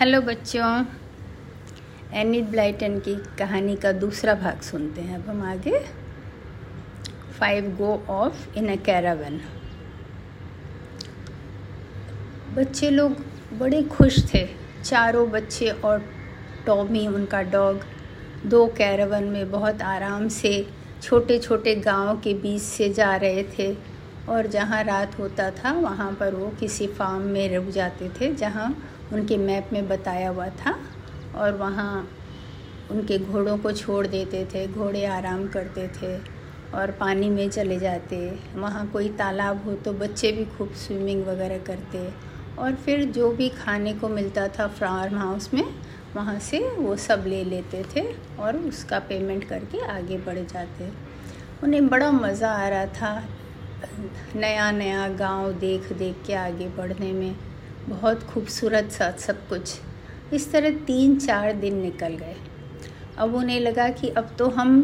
Hello बच्चों, Enid Blyton की कहानी का दूसरा भाग सुनते हैं। अब हम आगे। Five go off in a caravan बच्चे लोग बड़े खुश थे। चारों बच्चे और टॉमी उनका डॉग दो कैरावन में बहुत आराम से छोटे छोटे गाँव के बीच से जा रहे थे और जहाँ रात होता था, वहाँ पर वो किसी फार्म में रुक जाते थे, जहाँ उनके मैप में बताया हुआ था और वहाँ उनके घोड़ों को छोड़ देते थे, घोड़े आराम करते थे और पानी में चले जाते। वहाँ कोई तालाब हो तो बच्चे भी खूब स्विमिंग वगैरह करते और फिर जो भी खाने को मिलता था फार्म हाउस में, वहाँ से वो सब ले लेते थे और उसका पेमेंट करके आगे बढ़ जाते। उन्हें बड़ा मज़ा आ रहा था नया नया गाँव देख देख के आगे बढ़ने में। बहुत खूबसूरत सा सब कुछ। इस तरह तीन चार दिन निकल गए। अब उन्हें लगा कि अब तो हम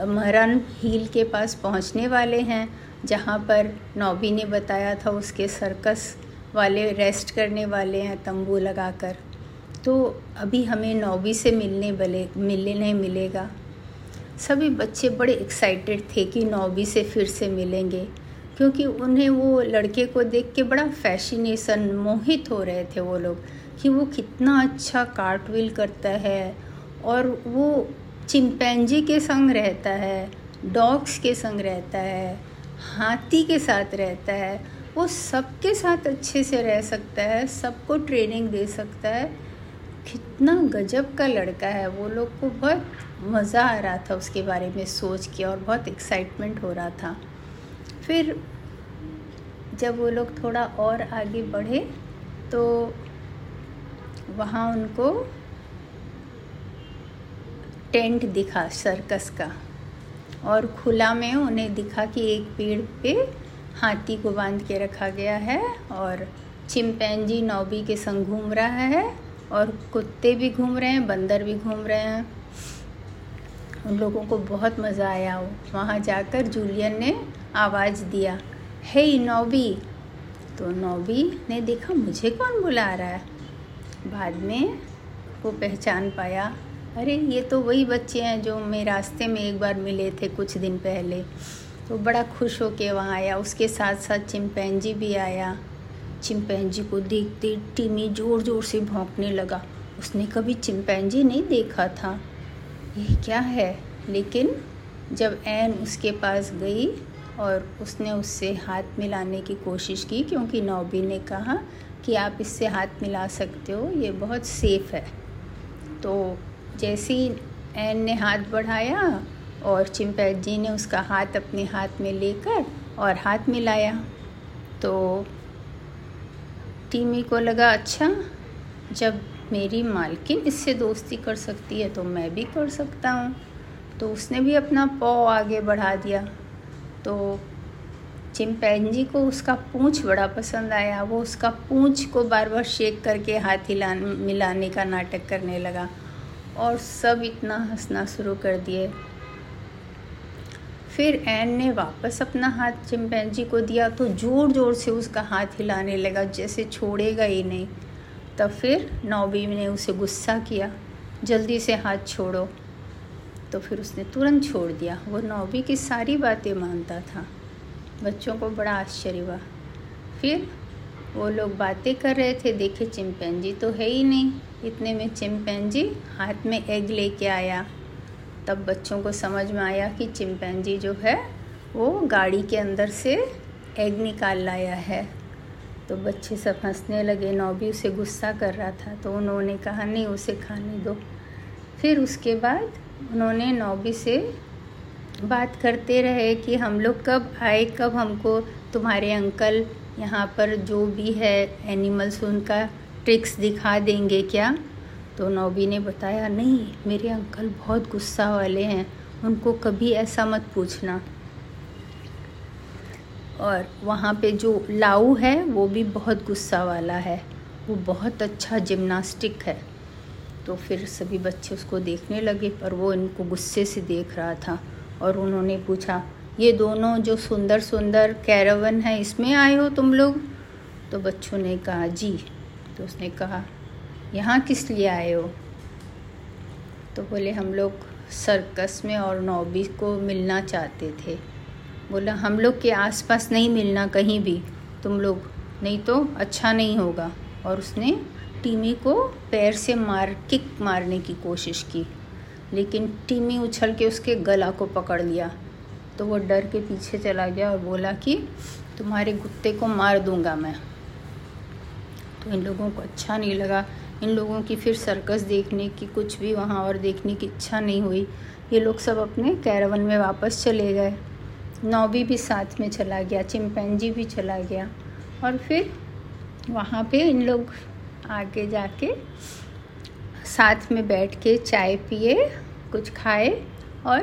महरन हिल के पास पहुँचने वाले हैं, जहाँ पर नौबी ने बताया था उसके सर्कस वाले रेस्ट करने वाले हैं तंबू लगाकर। तो अभी हमें नौबी से मिलने बले, मिलने नहीं मिलेगा। सभी बच्चे बड़े एक्साइटेड थे कि नौबी से फिर से मिलेंगे। क्योंकि उन्हें वो लड़के को देख के बड़ा फैसिनेशन मोहित हो रहे थे वो लोग, कि वो कितना अच्छा कार्टविल करता है और वो चिंपैंजी के संग रहता है डॉग्स के संग रहता है, हाथी के साथ रहता है, वो सबके साथ अच्छे से रह सकता है, सबको ट्रेनिंग दे सकता है। कितना गजब का लड़का है वो लोग को बहुत मज़ा आ रहा था उसके बारे में सोच के और बहुत एक्साइटमेंट हो रहा था। फिर जब वो लोग थोड़ा और आगे बढ़े तो वहाँ उनको टेंट दिखा सर्कस का और खुला में उन्हें दिखा कि एक पेड़ पे हाथी को बाँध के रखा गया है और चिंपैंजी नौबी के संग घूम रहा है और कुत्ते भी घूम रहे हैं, बंदर भी घूम रहे हैं। उन लोगों को बहुत मज़ा आया। वहाँ जाकर जूलियन ने आवाज़ दिया, हे नौबी। तो नौबी ने देखा मुझे कौन बुला रहा है। बाद में वो पहचान पाया, अरे, ये तो वही बच्चे हैं जो मैं रास्ते में एक बार मिले थे कुछ दिन पहले। तो बड़ा खुश हो के वहाँ आया, उसके साथ साथ चिंपैंजी भी आया। चिंपैंजी को देखते टीमी ज़ोर ज़ोर से भौंकने लगा। उसने कभी चिंपैंजी नहीं देखा था। ये क्या है? लेकिन जब एन उसके पास गई और उसने उससे हाथ मिलाने की कोशिश की, क्योंकि नौबी ने कहा कि आप इससे हाथ मिला सकते हो, ये बहुत सेफ़ है। तो जैसे ही एन ने हाथ बढ़ाया और चिंपैंजी ने उसका हाथ अपने हाथ में लेकर और हाथ मिलाया तो टीमी को लगा अच्छा जब मेरी मालकिन इससे दोस्ती कर सकती है तो मैं भी कर सकता हूँ। तो उसने भी अपना पाव आगे बढ़ा दिया। तो चिंपैंजी को उसका पूंछ बड़ा पसंद आया। वो उसका पूंछ को बार बार शेक करके हाथ हिला मिलाने का नाटक करने लगा और सब इतना हंसना शुरू कर दिए। फिर एन ने वापस अपना हाथ चिंपैंजी को दिया तो ज़ोर ज़ोर से उसका हाथ हिलाने लगा, जैसे छोड़ेगा ही नहीं। तब फिर नौबी ने उसे गुस्सा किया। जल्दी से हाथ छोड़ो। तो फिर उसने तुरंत छोड़ दिया। वो नौबी की सारी बातें मानता था। बच्चों को बड़ा आश्चर्य हुआ। फिर वो लोग बातें कर रहे थे, देखे चिंपैंजी तो है ही नहीं। इतने में चिंपैंजी हाथ में एग लेके आया। तब बच्चों को समझ में आया कि चिंपैंजी जो है, वो गाड़ी के अंदर से एग निकाल लाया है। तो बच्चे सब हंसने लगे। नौबी उसे गुस्सा कर रहा था तो उन्होंने कहा, नहीं, उसे खाने दो। फिर उसके बाद उन्होंने नौबी से बात करते रहे कि हम लोग कब आए, कब हमको तुम्हारे अंकल यहाँ पर जो भी है एनिमल्स उनका ट्रिक्स दिखा देंगे क्या? तो नौबी ने बताया, नहीं, मेरे अंकल बहुत गुस्सा वाले हैं, उनको कभी ऐसा मत पूछना। और वहाँ पे जो लाऊ है, वो भी बहुत गुस्सा वाला है। वो बहुत अच्छा जिम्नास्टिक है। तो फिर सभी बच्चे उसको देखने लगे पर वो इनको गुस्से से देख रहा था और उन्होंने पूछा, ये दोनों जो सुंदर सुंदर कैरावन है, इसमें आए हो तुम लोग? तो बच्चों ने कहा, जी। तो उसने कहा, यहाँ किस लिए आए हो? तो बोले, हम लोग सर्कस में और नौबी को मिलना चाहते थे। बोला, हम लोग के आसपास नहीं मिलना कहीं भी। तुम लोग, नहीं तो अच्छा नहीं होगा। और उसने टीमी को पैर से मार, किक मारने की कोशिश की, लेकिन टीमी उछल के उसके गला को पकड़ लिया। तो वो डर के पीछे चला गया और बोला कि, तुम्हारे कुत्ते को मार दूँगा मैं। तो इन लोगों को अच्छा नहीं लगा। इन लोगों की फिर सर्कस देखने की कुछ भी वहाँ और देखने की इच्छा नहीं हुई। ये लोग सब अपने कैरवन में वापस चले गए। नौबी भी साथ में चला गया, चिंपैंजी भी चला गया। और फिर वहाँ पे इन लोग आगे जाके साथ में बैठ के चाय पिए कुछ खाए और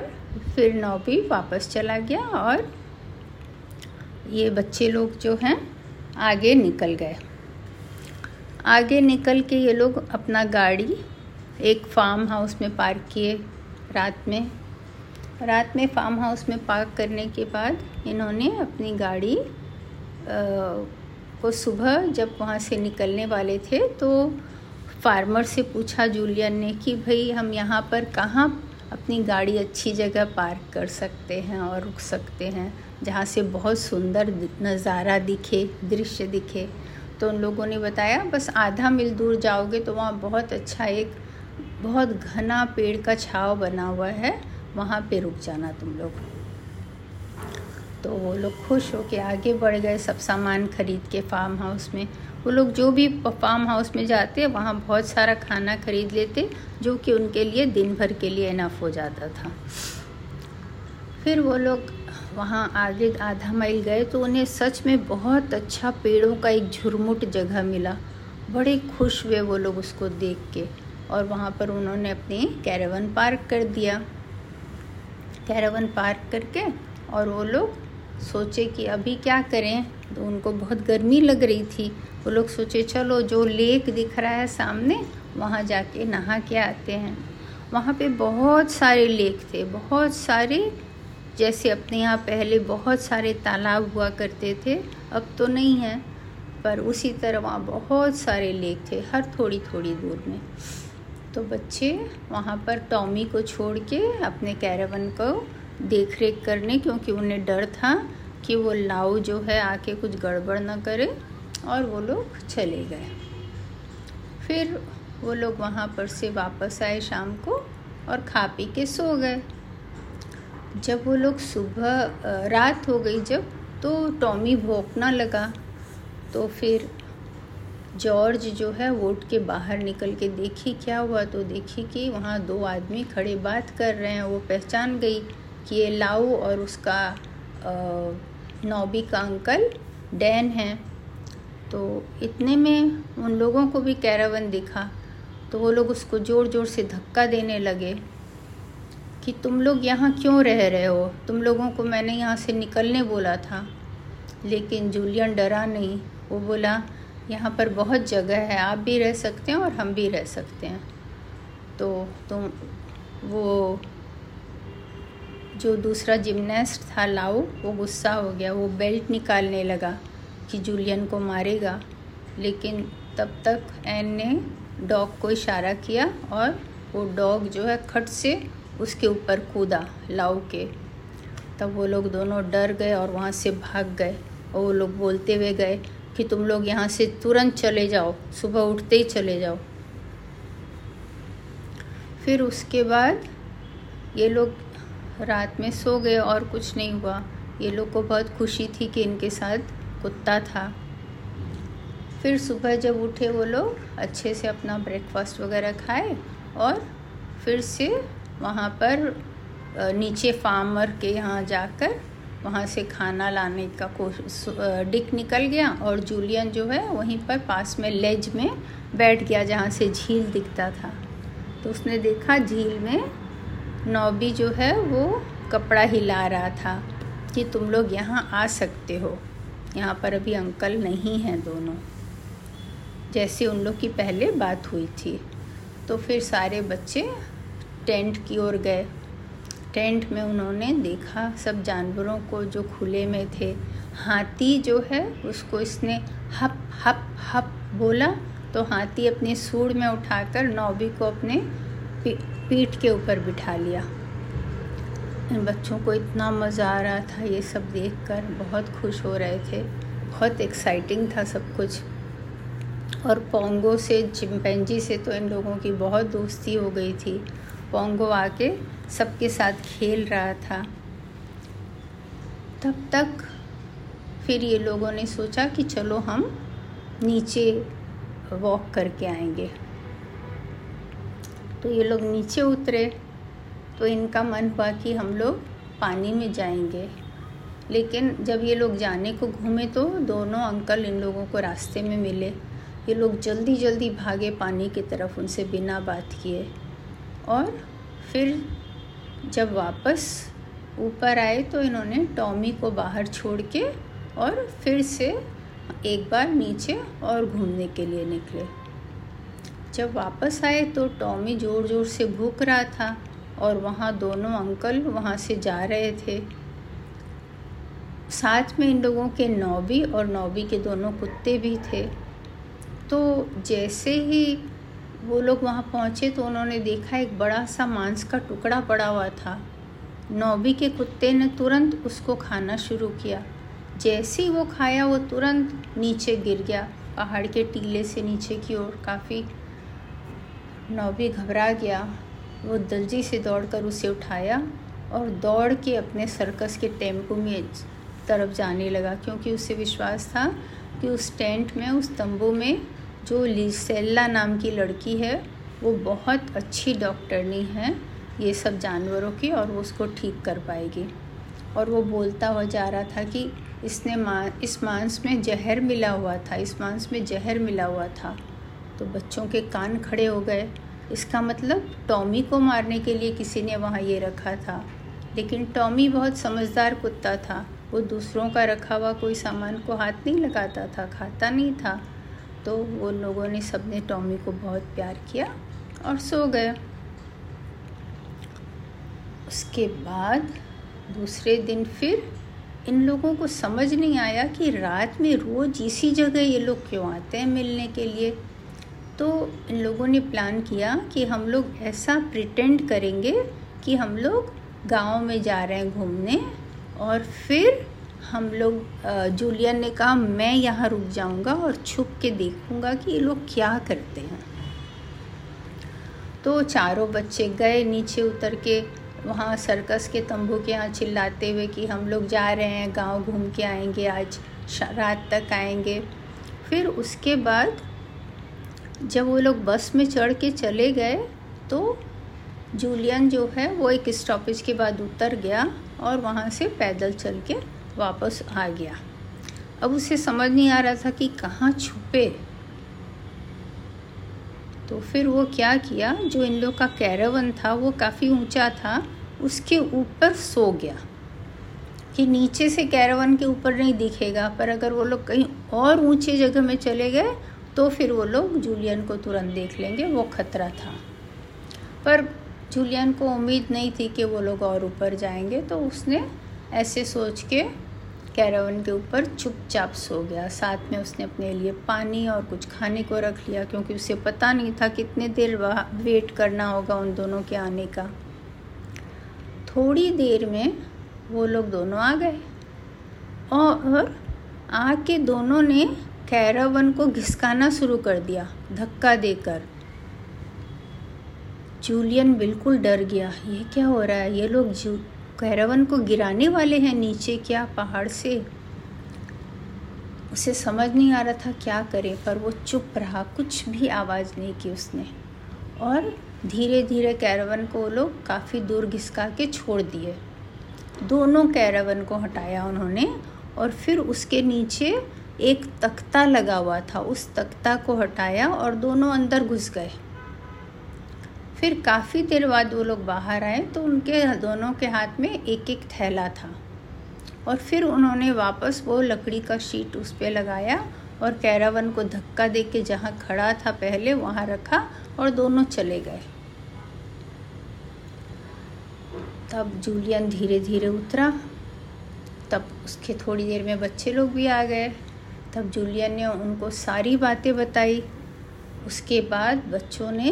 फिर नौबी वापस चला गया और ये बच्चे लोग जो हैं आगे निकल गए। आगे निकल के ये लोग अपना गाड़ी एक फार्म हाउस में पार्क किए रात में। रात में फार्म हाउस में पार्क करने के बाद इन्होंने अपनी गाड़ी आ, को सुबह जब वहाँ से निकलने वाले थे तो फार्मर से पूछा जूलियन ने कि, भाई, हम यहाँ पर कहाँ अपनी गाड़ी अच्छी जगह पार्क कर सकते हैं और रुक सकते हैं, जहाँ से बहुत सुंदर नज़ारा दिखे, दृश्य दिखे? तो उन लोगों ने बताया, बस आधा मील दूर जाओगे तो वहाँ बहुत अच्छा एक, बहुत घना पेड़ का छाव बना हुआ है, वहाँ पे रुक जाना तुम लोग। तो वो लोग खुश हो के आगे बढ़ गए, सब सामान खरीद के फार्म हाउस में। वो लोग जो भी फार्म हाउस में जाते, वहाँ बहुत सारा खाना खरीद लेते, जो कि उनके लिए दिन भर के लिए इनफ हो जाता था। फिर वो लोग वहाँ आगे आधा माइल गए तो उन्हें सच में बहुत अच्छा पेड़ों का एक झुरमुट जगह मिला। बड़े खुश हुए वो लोग उसको देख के और वहाँ पर उन्होंने अपने कैरावन पार्क कर दिया। कैरावन पार्क करके और वो लोग सोचे कि अभी क्या करें? तो उनको बहुत गर्मी लग रही थी। वो लोग सोचे, चलो, जो लेक दिख रहा है सामने, वहाँ जाके नहा के आते हैं। वहाँ पे बहुत सारे लेक थे, बहुत सारे, जैसे अपने यहाँ पहले बहुत सारे तालाब हुआ करते थे, अब तो नहीं है, पर उसी तरह वहाँ बहुत सारे लेक थे, हर थोड़ी थोड़ी दूर में। तो बच्चे वहाँ पर टॉमी को छोड़ के अपने कैरावन को देख रेख करने, क्योंकि उन्हें डर था कि वो लाऊ जो है आके कुछ गड़बड़ ना करे और वो लोग चले गए। फिर वो लोग वहाँ पर से वापस आए शाम को और खा पी के सो गए। जब वो लोग सुबह रात हो गई जब तो टॉमी भोंकना लगा। तो फिर जॉर्ज जो है वोट के बाहर निकल के देखी क्या हुआ तो देखी कि वहाँ दो आदमी खड़े बात कर रहे हैं, वो पहचान गई। ये लाऊ और उसका नौबी का अंकल डैन है। तो इतने में उन लोगों को भी कैरावन दिखा। तो वो लोग उसको ज़ोर ज़ोर से धक्का देने लगे कि तुम लोग यहाँ क्यों रह रहे हो? तुम लोगों को मैंने यहाँ से निकलने बोला था। लेकिन जूलियन डरा नहीं। वो बोला, यहाँ पर बहुत जगह है। आप भी रह सकते हैं और हम भी रह सकते हैं। तो तुम, वो जो दूसरा जिमनेस्ट था, लाओ, वो गुस्सा हो गया। वो बेल्ट निकालने लगा कि जूलियन को मारेगा। लेकिन तब तक एन ने डॉग को इशारा किया और वो डॉग जो है, खट से उसके ऊपर कूदा लाऊ के। तब वो लोग दोनों डर गए और वहाँ से भाग गए और वो लोग बोलते हुए गए कि तुम लोग यहाँ से तुरंत चले जाओ, सुबह उठते ही चले जाओ। फिर उसके बाद ये लोग रात में सो गए और कुछ नहीं हुआ। ये लोग को बहुत खुशी थी कि इनके साथ कुत्ता था। फिर सुबह जब उठे वो लोग, अच्छे से अपना ब्रेकफास्ट वगैरह खाए और फिर से वहाँ पर नीचे फार्मर के यहाँ जाकर वहाँ से खाना लाने का कोशिश डिक निकल गया और जूलियन जो है वहीं पर पास में लेज में बैठ गया जहाँ से झील दिखता था। तो उसने देखा झील में नौबी जो है वो कपड़ा हिला रहा था कि तुम लोग यहाँ आ सकते हो। यहाँ पर अभी अंकल नहीं हैं दोनों। जैसे उन लोग की पहले बात हुई थी। तो फिर सारे बच्चे टेंट की ओर गए। टेंट में उन्होंने देखा, सब जानवरों को जो खुले में थे। हाथी जो है, उसको इसने हप हप हप बोला। तो हाथी अपनी सूढ़ में उठाकर नौबी को अपने पीठ के ऊपर बिठा लिया। इन बच्चों को इतना मज़ा आ रहा था, ये सब देखकर बहुत खुश हो रहे थे। बहुत एक्साइटिंग था सब कुछ। और पोंगो से चिंपैंजी से तो इन लोगों की बहुत दोस्ती हो गई थी। पोंगो आके सबके साथ खेल रहा था। तब तक फिर ये लोगों ने सोचा कि चलो हम नीचे वॉक करके आएँगे। तो ये लोग नीचे उतरे तो इनका मन हुआ कि हम लोग पानी में जाएँगे। लेकिन जब ये लोग जाने को घूमे तो दोनों अंकल इन लोगों को रास्ते में मिले। ये लोग जल्दी जल्दी भागे पानी की तरफ़ उनसे बिना बात किए। और फिर जब वापस ऊपर आए तो इन्होंने टॉमी को बाहर छोड़ के और फिर से एक बार नीचे और घूमने के लिए निकले। जब वापस आए तो टॉमी ज़ोर ज़ोर से भूख रहा था और वहाँ दोनों अंकल वहाँ से जा रहे थे। साथ में इन लोगों के नौबी और नौबी के दोनों कुत्ते भी थे। तो जैसे ही वो लोग वहाँ पहुँचे तो उन्होंने देखा एक बड़ा सा मांस का टुकड़ा पड़ा हुआ था। नौबी के कुत्ते ने तुरंत उसको खाना शुरू किया। जैसे ही वो खाया वो तुरंत नीचे गिर गया। पहाड़ के टीले से नीचे की ओर काफ़ी नौबी घबरा गया। वो दलजी से दौड़कर उसे उठाया और दौड़ के अपने सर्कस के टेंपो में तरफ़ जाने लगा, क्योंकि उसे विश्वास था कि उस टेंट में, उस तंबू में जो लिसेल्ला नाम की लड़की है, वो बहुत अच्छी डॉक्टरनी है, ये सब जानवरों की, और वो उसको ठीक कर पाएगी। और वो बोलता हुआ जा रहा था कि इसने मा, इस मांस में जहर मिला हुआ था, इस मांस में जहर मिला हुआ था। तो बच्चों के कान खड़े हो गए। इसका मतलब टॉमी को मारने के लिए किसी ने वहाँ ये रखा था। लेकिन टॉमी बहुत समझदार कुत्ता था। वो दूसरों का रखा हुआ कोई सामान को हाथ नहीं लगाता था, खाता नहीं था। तो वो लोगों ने सबने टॉमी को बहुत प्यार किया और सो गए। उसके बाद दूसरे दिन फिर इन लोगों को समझ नहीं आया कि रात में रोज़ इसी जगह ये लोग क्यों आते हैं मिलने के लिए। तो इन लोगों ने प्लान किया कि हम लोग ऐसा प्रिटेंड करेंगे कि हम लोग गाँव में जा रहे हैं घूमने और फिर हम लोग जूलियन ने कहा, मैं यहाँ रुक जाऊँगा और छुप के देखूँगा कि ये लोग क्या करते हैं. तो चारों बच्चे गए नीचे उतर के, वहाँ सर्कस के तंबू के यहाँ चिल्लाते हुए कि हम लोग जा रहे हैं, गाँव घूम के आएँगे, आज रात तक आएँगे। फिर उसके बाद जब वो लोग बस में चढ़ के चले गए तो जूलियन जो है, वो एक स्टॉपेज के बाद उतर गया और वहाँ से पैदल चल के वापस आ गया। अब उसे समझ नहीं आ रहा था कि कहाँ छुपे। तो फिर वो क्या किया, जो इन लोग का कैरावन था, वो काफ़ी ऊँचा था, उसके ऊपर सो गया। कि नीचे से कैरावन के ऊपर नहीं दिखेगा, पर अगर वो लोग कहीं और ऊँचे जगह में चले गए तो फिर वो लोग जूलियन को तुरंत देख लेंगे, वो खतरा था। पर जूलियन को उम्मीद नहीं थी कि वो लोग और ऊपर जाएँगे तो उसने ऐसे सोच के कैरावन के ऊपर चुपचाप सो गया। साथ में उसने अपने लिए पानी और कुछ खाने को रख लिया, क्योंकि उसे पता नहीं था कितने देर वेट करना होगा उन दोनों के आने का। थोड़ी देर में वो लोग दोनों आ गए और आके दोनों ने कैरावन को घिसकाना शुरू कर दिया, धक्का देकर। जूलियन बिल्कुल डर गया ये क्या हो रहा है? ये लोग जू, कैरावन को गिराने वाले हैं नीचे क्या पहाड़ से? उसे समझ नहीं आ रहा था क्या करे, पर वो चुप रहा, कुछ भी आवाज़ नहीं की उसने। और धीरे धीरे कैरावन को वो लोग काफ़ी दूर घिसका के छोड़ दिए। दोनों कैरावन को हटाया उन्होंने और फिर उसके नीचे एक तख्ता लगा हुआ था। उस तख्ता को हटाया और दोनों अंदर घुस गए। फिर काफ़ी देर बाद वो लोग बाहर आए तो उनके दोनों के हाथ में एक एक थैला था। और फिर उन्होंने वापस वो लकड़ी का शीट उस पर लगाया और कैरावन को धक्का दे के जहाँ खड़ा था पहले वहाँ रखा और दोनों चले गए। तब जूलियन धीरे धीरे उतरा। तब उसके थोड़ी देर में बच्चे लोग भी आ गए। तब जूलियन ने उनको सारी बातें बताई। उसके बाद बच्चों ने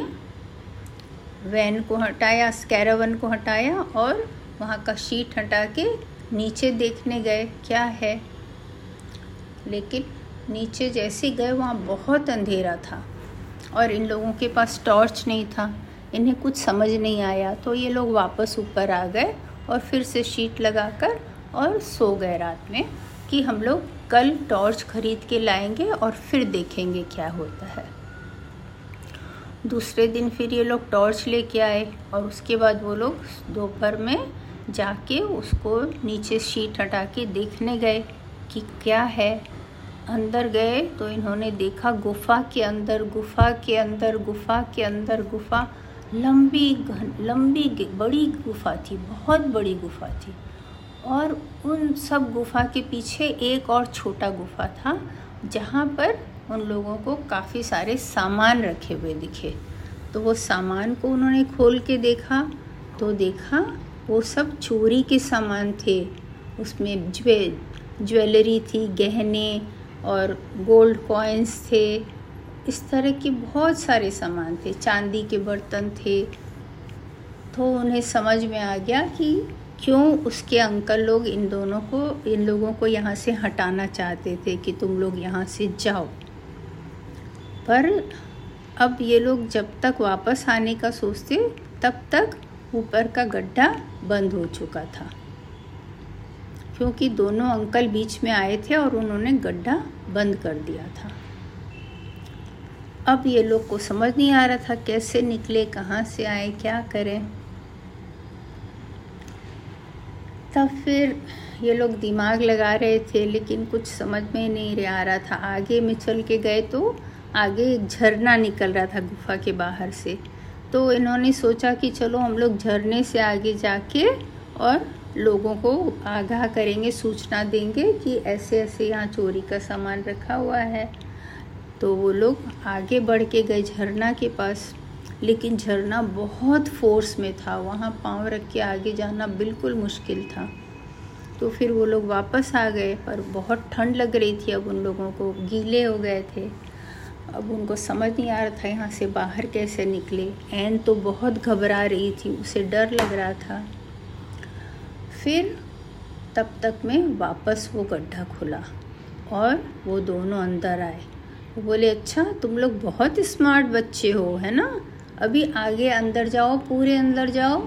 वैन को हटाया कैरावन को हटाया और वहाँ का शीट हटा के नीचे देखने गए, क्या है? लेकिन नीचे जैसे गए, वहाँ बहुत अंधेरा था और इन लोगों के पास टॉर्च नहीं था। इन्हें कुछ समझ नहीं आया तो ये लोग वापस ऊपर आ गए और फिर से शीट लगाकर और सो गए रात में कि हम लोग कल टॉर्च खरीद के लाएँगे और फिर देखेंगे क्या होता है। दूसरे दिन फिर ये लोग टॉर्च लेके आए और उसके बाद वो लोग दोपहर में जाके उसको नीचे शीट हटा के देखने गए कि क्या है। अंदर गए तो इन्होंने देखा गुफा के अंदर, गुफा के अंदर, गुफा के अंदर, गुफा। लंबी लंबी, बड़ी गुफा थी, बहुत बड़ी गुफा थी। और उन सब गुफा के पीछे एक और छोटा गुफा था, जहाँ पर उन लोगों को काफ़ी सारे सामान रखे हुए दिखे। तो वो सामान को उन्होंने खोल के देखा तो देखा वो सब चोरी के सामान थे। उसमें ज्वे, ज्वेलरी थी, गहने और गोल्ड कॉइन्स थे। इस तरह के बहुत सारे सामान थे, चांदी के बर्तन थे। तो उन्हें समझ में आ गया कि क्यों उसके अंकल लोग इन दोनों को, इन लोगों को यहाँ से हटाना चाहते थे कि तुम लोग यहाँ से जाओ? पर अब ये लोग जब तक वापस आने का सोचते, तब तक ऊपर का गड्ढा बंद हो चुका था। क्योंकि दोनों अंकल बीच में आए थे और उन्होंने गड्ढा बंद कर दिया था। अब ये लोग को समझ नहीं आ रहा था कैसे निकले, कहाँ से आए, क्या करें। तब फिर ये लोग दिमाग लगा रहे थे, लेकिन कुछ समझ में नहीं आ रहा था। आगे में चल के गए तो आगे एक झरना निकल रहा था गुफा के बाहर से। तो इन्होंने सोचा कि चलो हम लोग झरने से आगे जाके और लोगों को आगाह करेंगे, सूचना देंगे कि ऐसे ऐसे यहाँ चोरी का सामान रखा हुआ है। तो वो लोग आगे बढ़ के गए झरना के पास। लेकिन झरना बहुत फोर्स में था। वहाँ पाँव रख के आगे जाना बिल्कुल मुश्किल था। तो फिर वो लोग वापस आ गए, पर बहुत ठंड लग रही थी। अब उन लोगों को गीले हो गए थे। अब उनको समझ नहीं आ रहा था यहाँ से बाहर कैसे निकले। एन तो बहुत घबरा रही थी, उसे डर लग रहा था। फिर तब तक में वापस वो गड्ढा खुला और वो दोनों अंदर आए। वो बोले अच्छा तुम लोग बहुत स्मार्ट बच्चे हो, है ना? अभी आगे अंदर जाओ, पूरे अंदर जाओ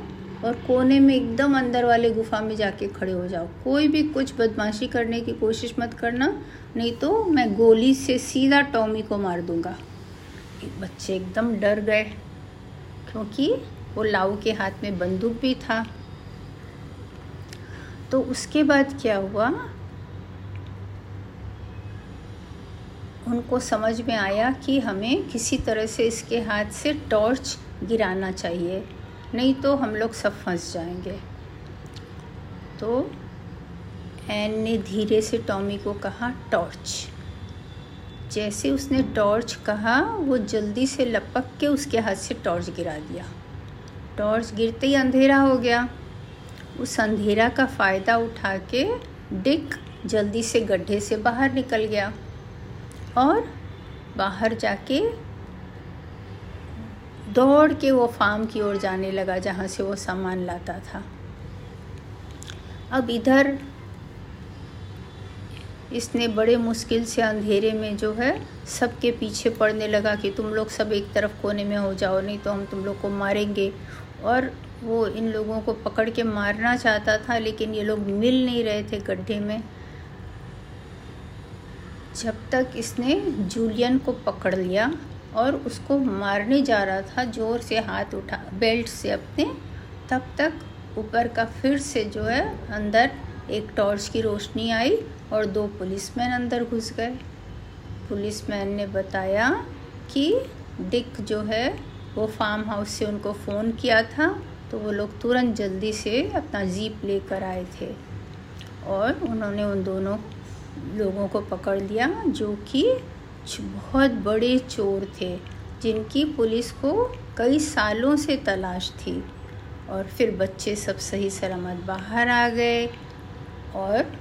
और कोने में एकदम अंदर वाले गुफा में जाके खड़े हो जाओ। कोई भी कुछ बदमाशी करने की कोशिश मत करना, नहीं तो मैं गोली से सीधा टॉमी को मार दूँगा। बच्चे एकदम डर गए, क्योंकि वो लाऊ के हाथ में बंदूक भी था। तो उसके बाद क्या हुआ? उनको समझ में आया कि हमें किसी तरह से इसके हाथ से टॉर्च गिराना चाहिए, नहीं तो हम लोग सब फंस जाएँगे। तो एन ने धीरे से टॉमी को कहा, टॉर्च। जैसे उसने टॉर्च कहा, वो जल्दी से लपक के उसके हाथ से टॉर्च गिरा दिया। टॉर्च गिरते ही अंधेरा हो गया। उस अंधेरा का फ़ायदा उठा के डिक जल्दी से गड्ढे से बाहर निकल गया। और बाहर जाके दौड़ के वो फार्म की ओर जाने लगा जहाँ से वो सामान लाता था। अब इधर इसने बड़े मुश्किल से अंधेरे में जो है सबके पीछे पड़ने लगा कि तुम लोग सब एक तरफ़ कोने में हो जाओ, नहीं तो हम तुम लोग को मारेंगे। और वो इन लोगों को पकड़ के मारना चाहता था, लेकिन ये लोग मिल नहीं रहे थे गड्ढे में। जब तक इसने जूलियन को पकड़ लिया और उसको मारने जा रहा था ज़ोर से हाथ उठा, बेल्ट से अपने, तब तक ऊपर का फिर से जो है, अंदर एक टॉर्च की रोशनी आई और दो पुलिसमैन अंदर घुस गए। पुलिसमैन ने बताया कि डिक जो है, वो फार्म हाउस से उनको फ़ोन किया था तो वो लोग तुरंत जल्दी से अपना जीप लेकर आए थे और उन्होंने उन दोनों लोगों को पकड़ लिया, जो कि बहुत बड़े चोर थे, जिनकी पुलिस को कई सालों से तलाश थी। और फिर बच्चे सब सही सलामत बाहर आ गए। और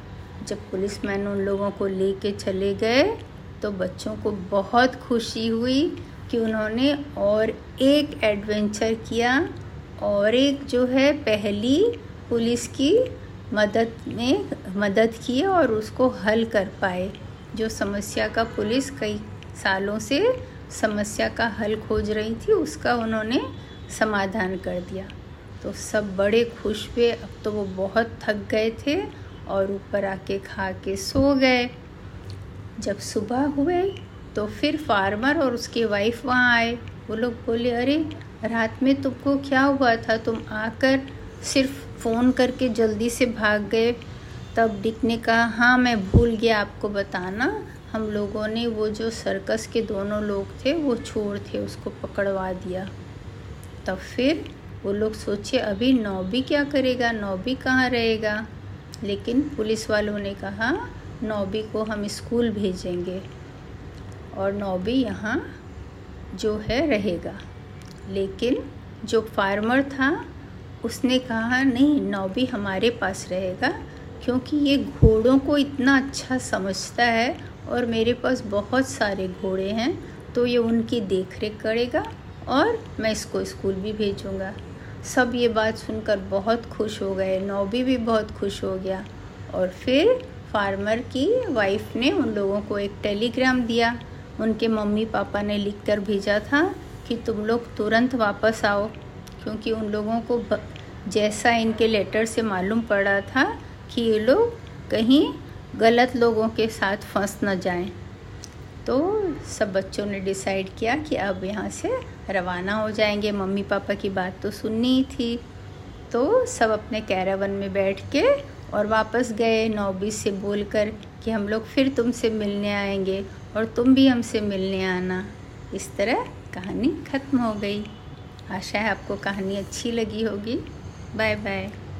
जब पुलिस मैन उन लोगों को लेके चले गए तो बच्चों को बहुत खुशी हुई कि उन्होंने और एक एडवेंचर किया और एक जो है पहली पुलिस की मदद में मदद किए और उसको हल कर पाए। जो समस्या का पुलिस कई सालों से समस्या का हल खोज रही थी, उसका उन्होंने समाधान कर दिया। तो सब बड़े खुश हुए। अब तो वो बहुत थक गए थे और ऊपर आके खा के सो गए। जब सुबह हुए तो फिर फार्मर और उसकी वाइफ वहाँ आए। वो लोग बोले, अरे, रात में तुमको क्या हुआ था? तुम आकर सिर्फ़ फ़ोन करके जल्दी से भाग गए। तब डिक ने कहा हाँ मैं भूल गया आपको बताना। हम लोगों ने वो जो सर्कस के दोनों लोग थे, वो चोर थे उसको पकड़वा दिया। तब फिर वो लोग सोचे, अभी नौबी क्या करेगा? नौबी कहाँ रहेगा? लेकिन पुलिस वालों ने कहा, नौबी को हम स्कूल भेजेंगे और नौबी यहाँ जो है रहेगा। लेकिन जो फार्मर था उसने कहा, नहीं, नौबी हमारे पास रहेगा, क्योंकि ये घोड़ों को इतना अच्छा समझता है और मेरे पास बहुत सारे घोड़े हैं तो ये उनकी देख करेगा और मैं इसको स्कूल भी भेजूँगा। सब ये बात सुनकर बहुत खुश हो गए। नौबी भी बहुत खुश हो गया और फिर फार्मर की वाइफ ने उन लोगों को एक टेलीग्राम दिया। उनके मम्मी पापा ने लिख कर भेजा था कि तुम लोग तुरंत वापस आओ। क्योंकि उन लोगों को जैसा इनके लेटर से मालूम पड़ा था कि ये लोग कहीं गलत लोगों के साथ फंस न जाएँ। तो सब बच्चों ने डिसाइड किया कि अब यहाँ से रवाना हो जाएँगे। मम्मी पापा की बात तो सुननी ही थी। तो सब अपने कैरावन में बैठ के और वापस गए नौबी से बोल कर कि हम लोग फिर तुमसे मिलने आएँगे और तुम भी हमसे मिलने आना। इस तरह कहानी ख़त्म हो गई। आशा है आपको कहानी अच्छी लगी होगी। Bye bye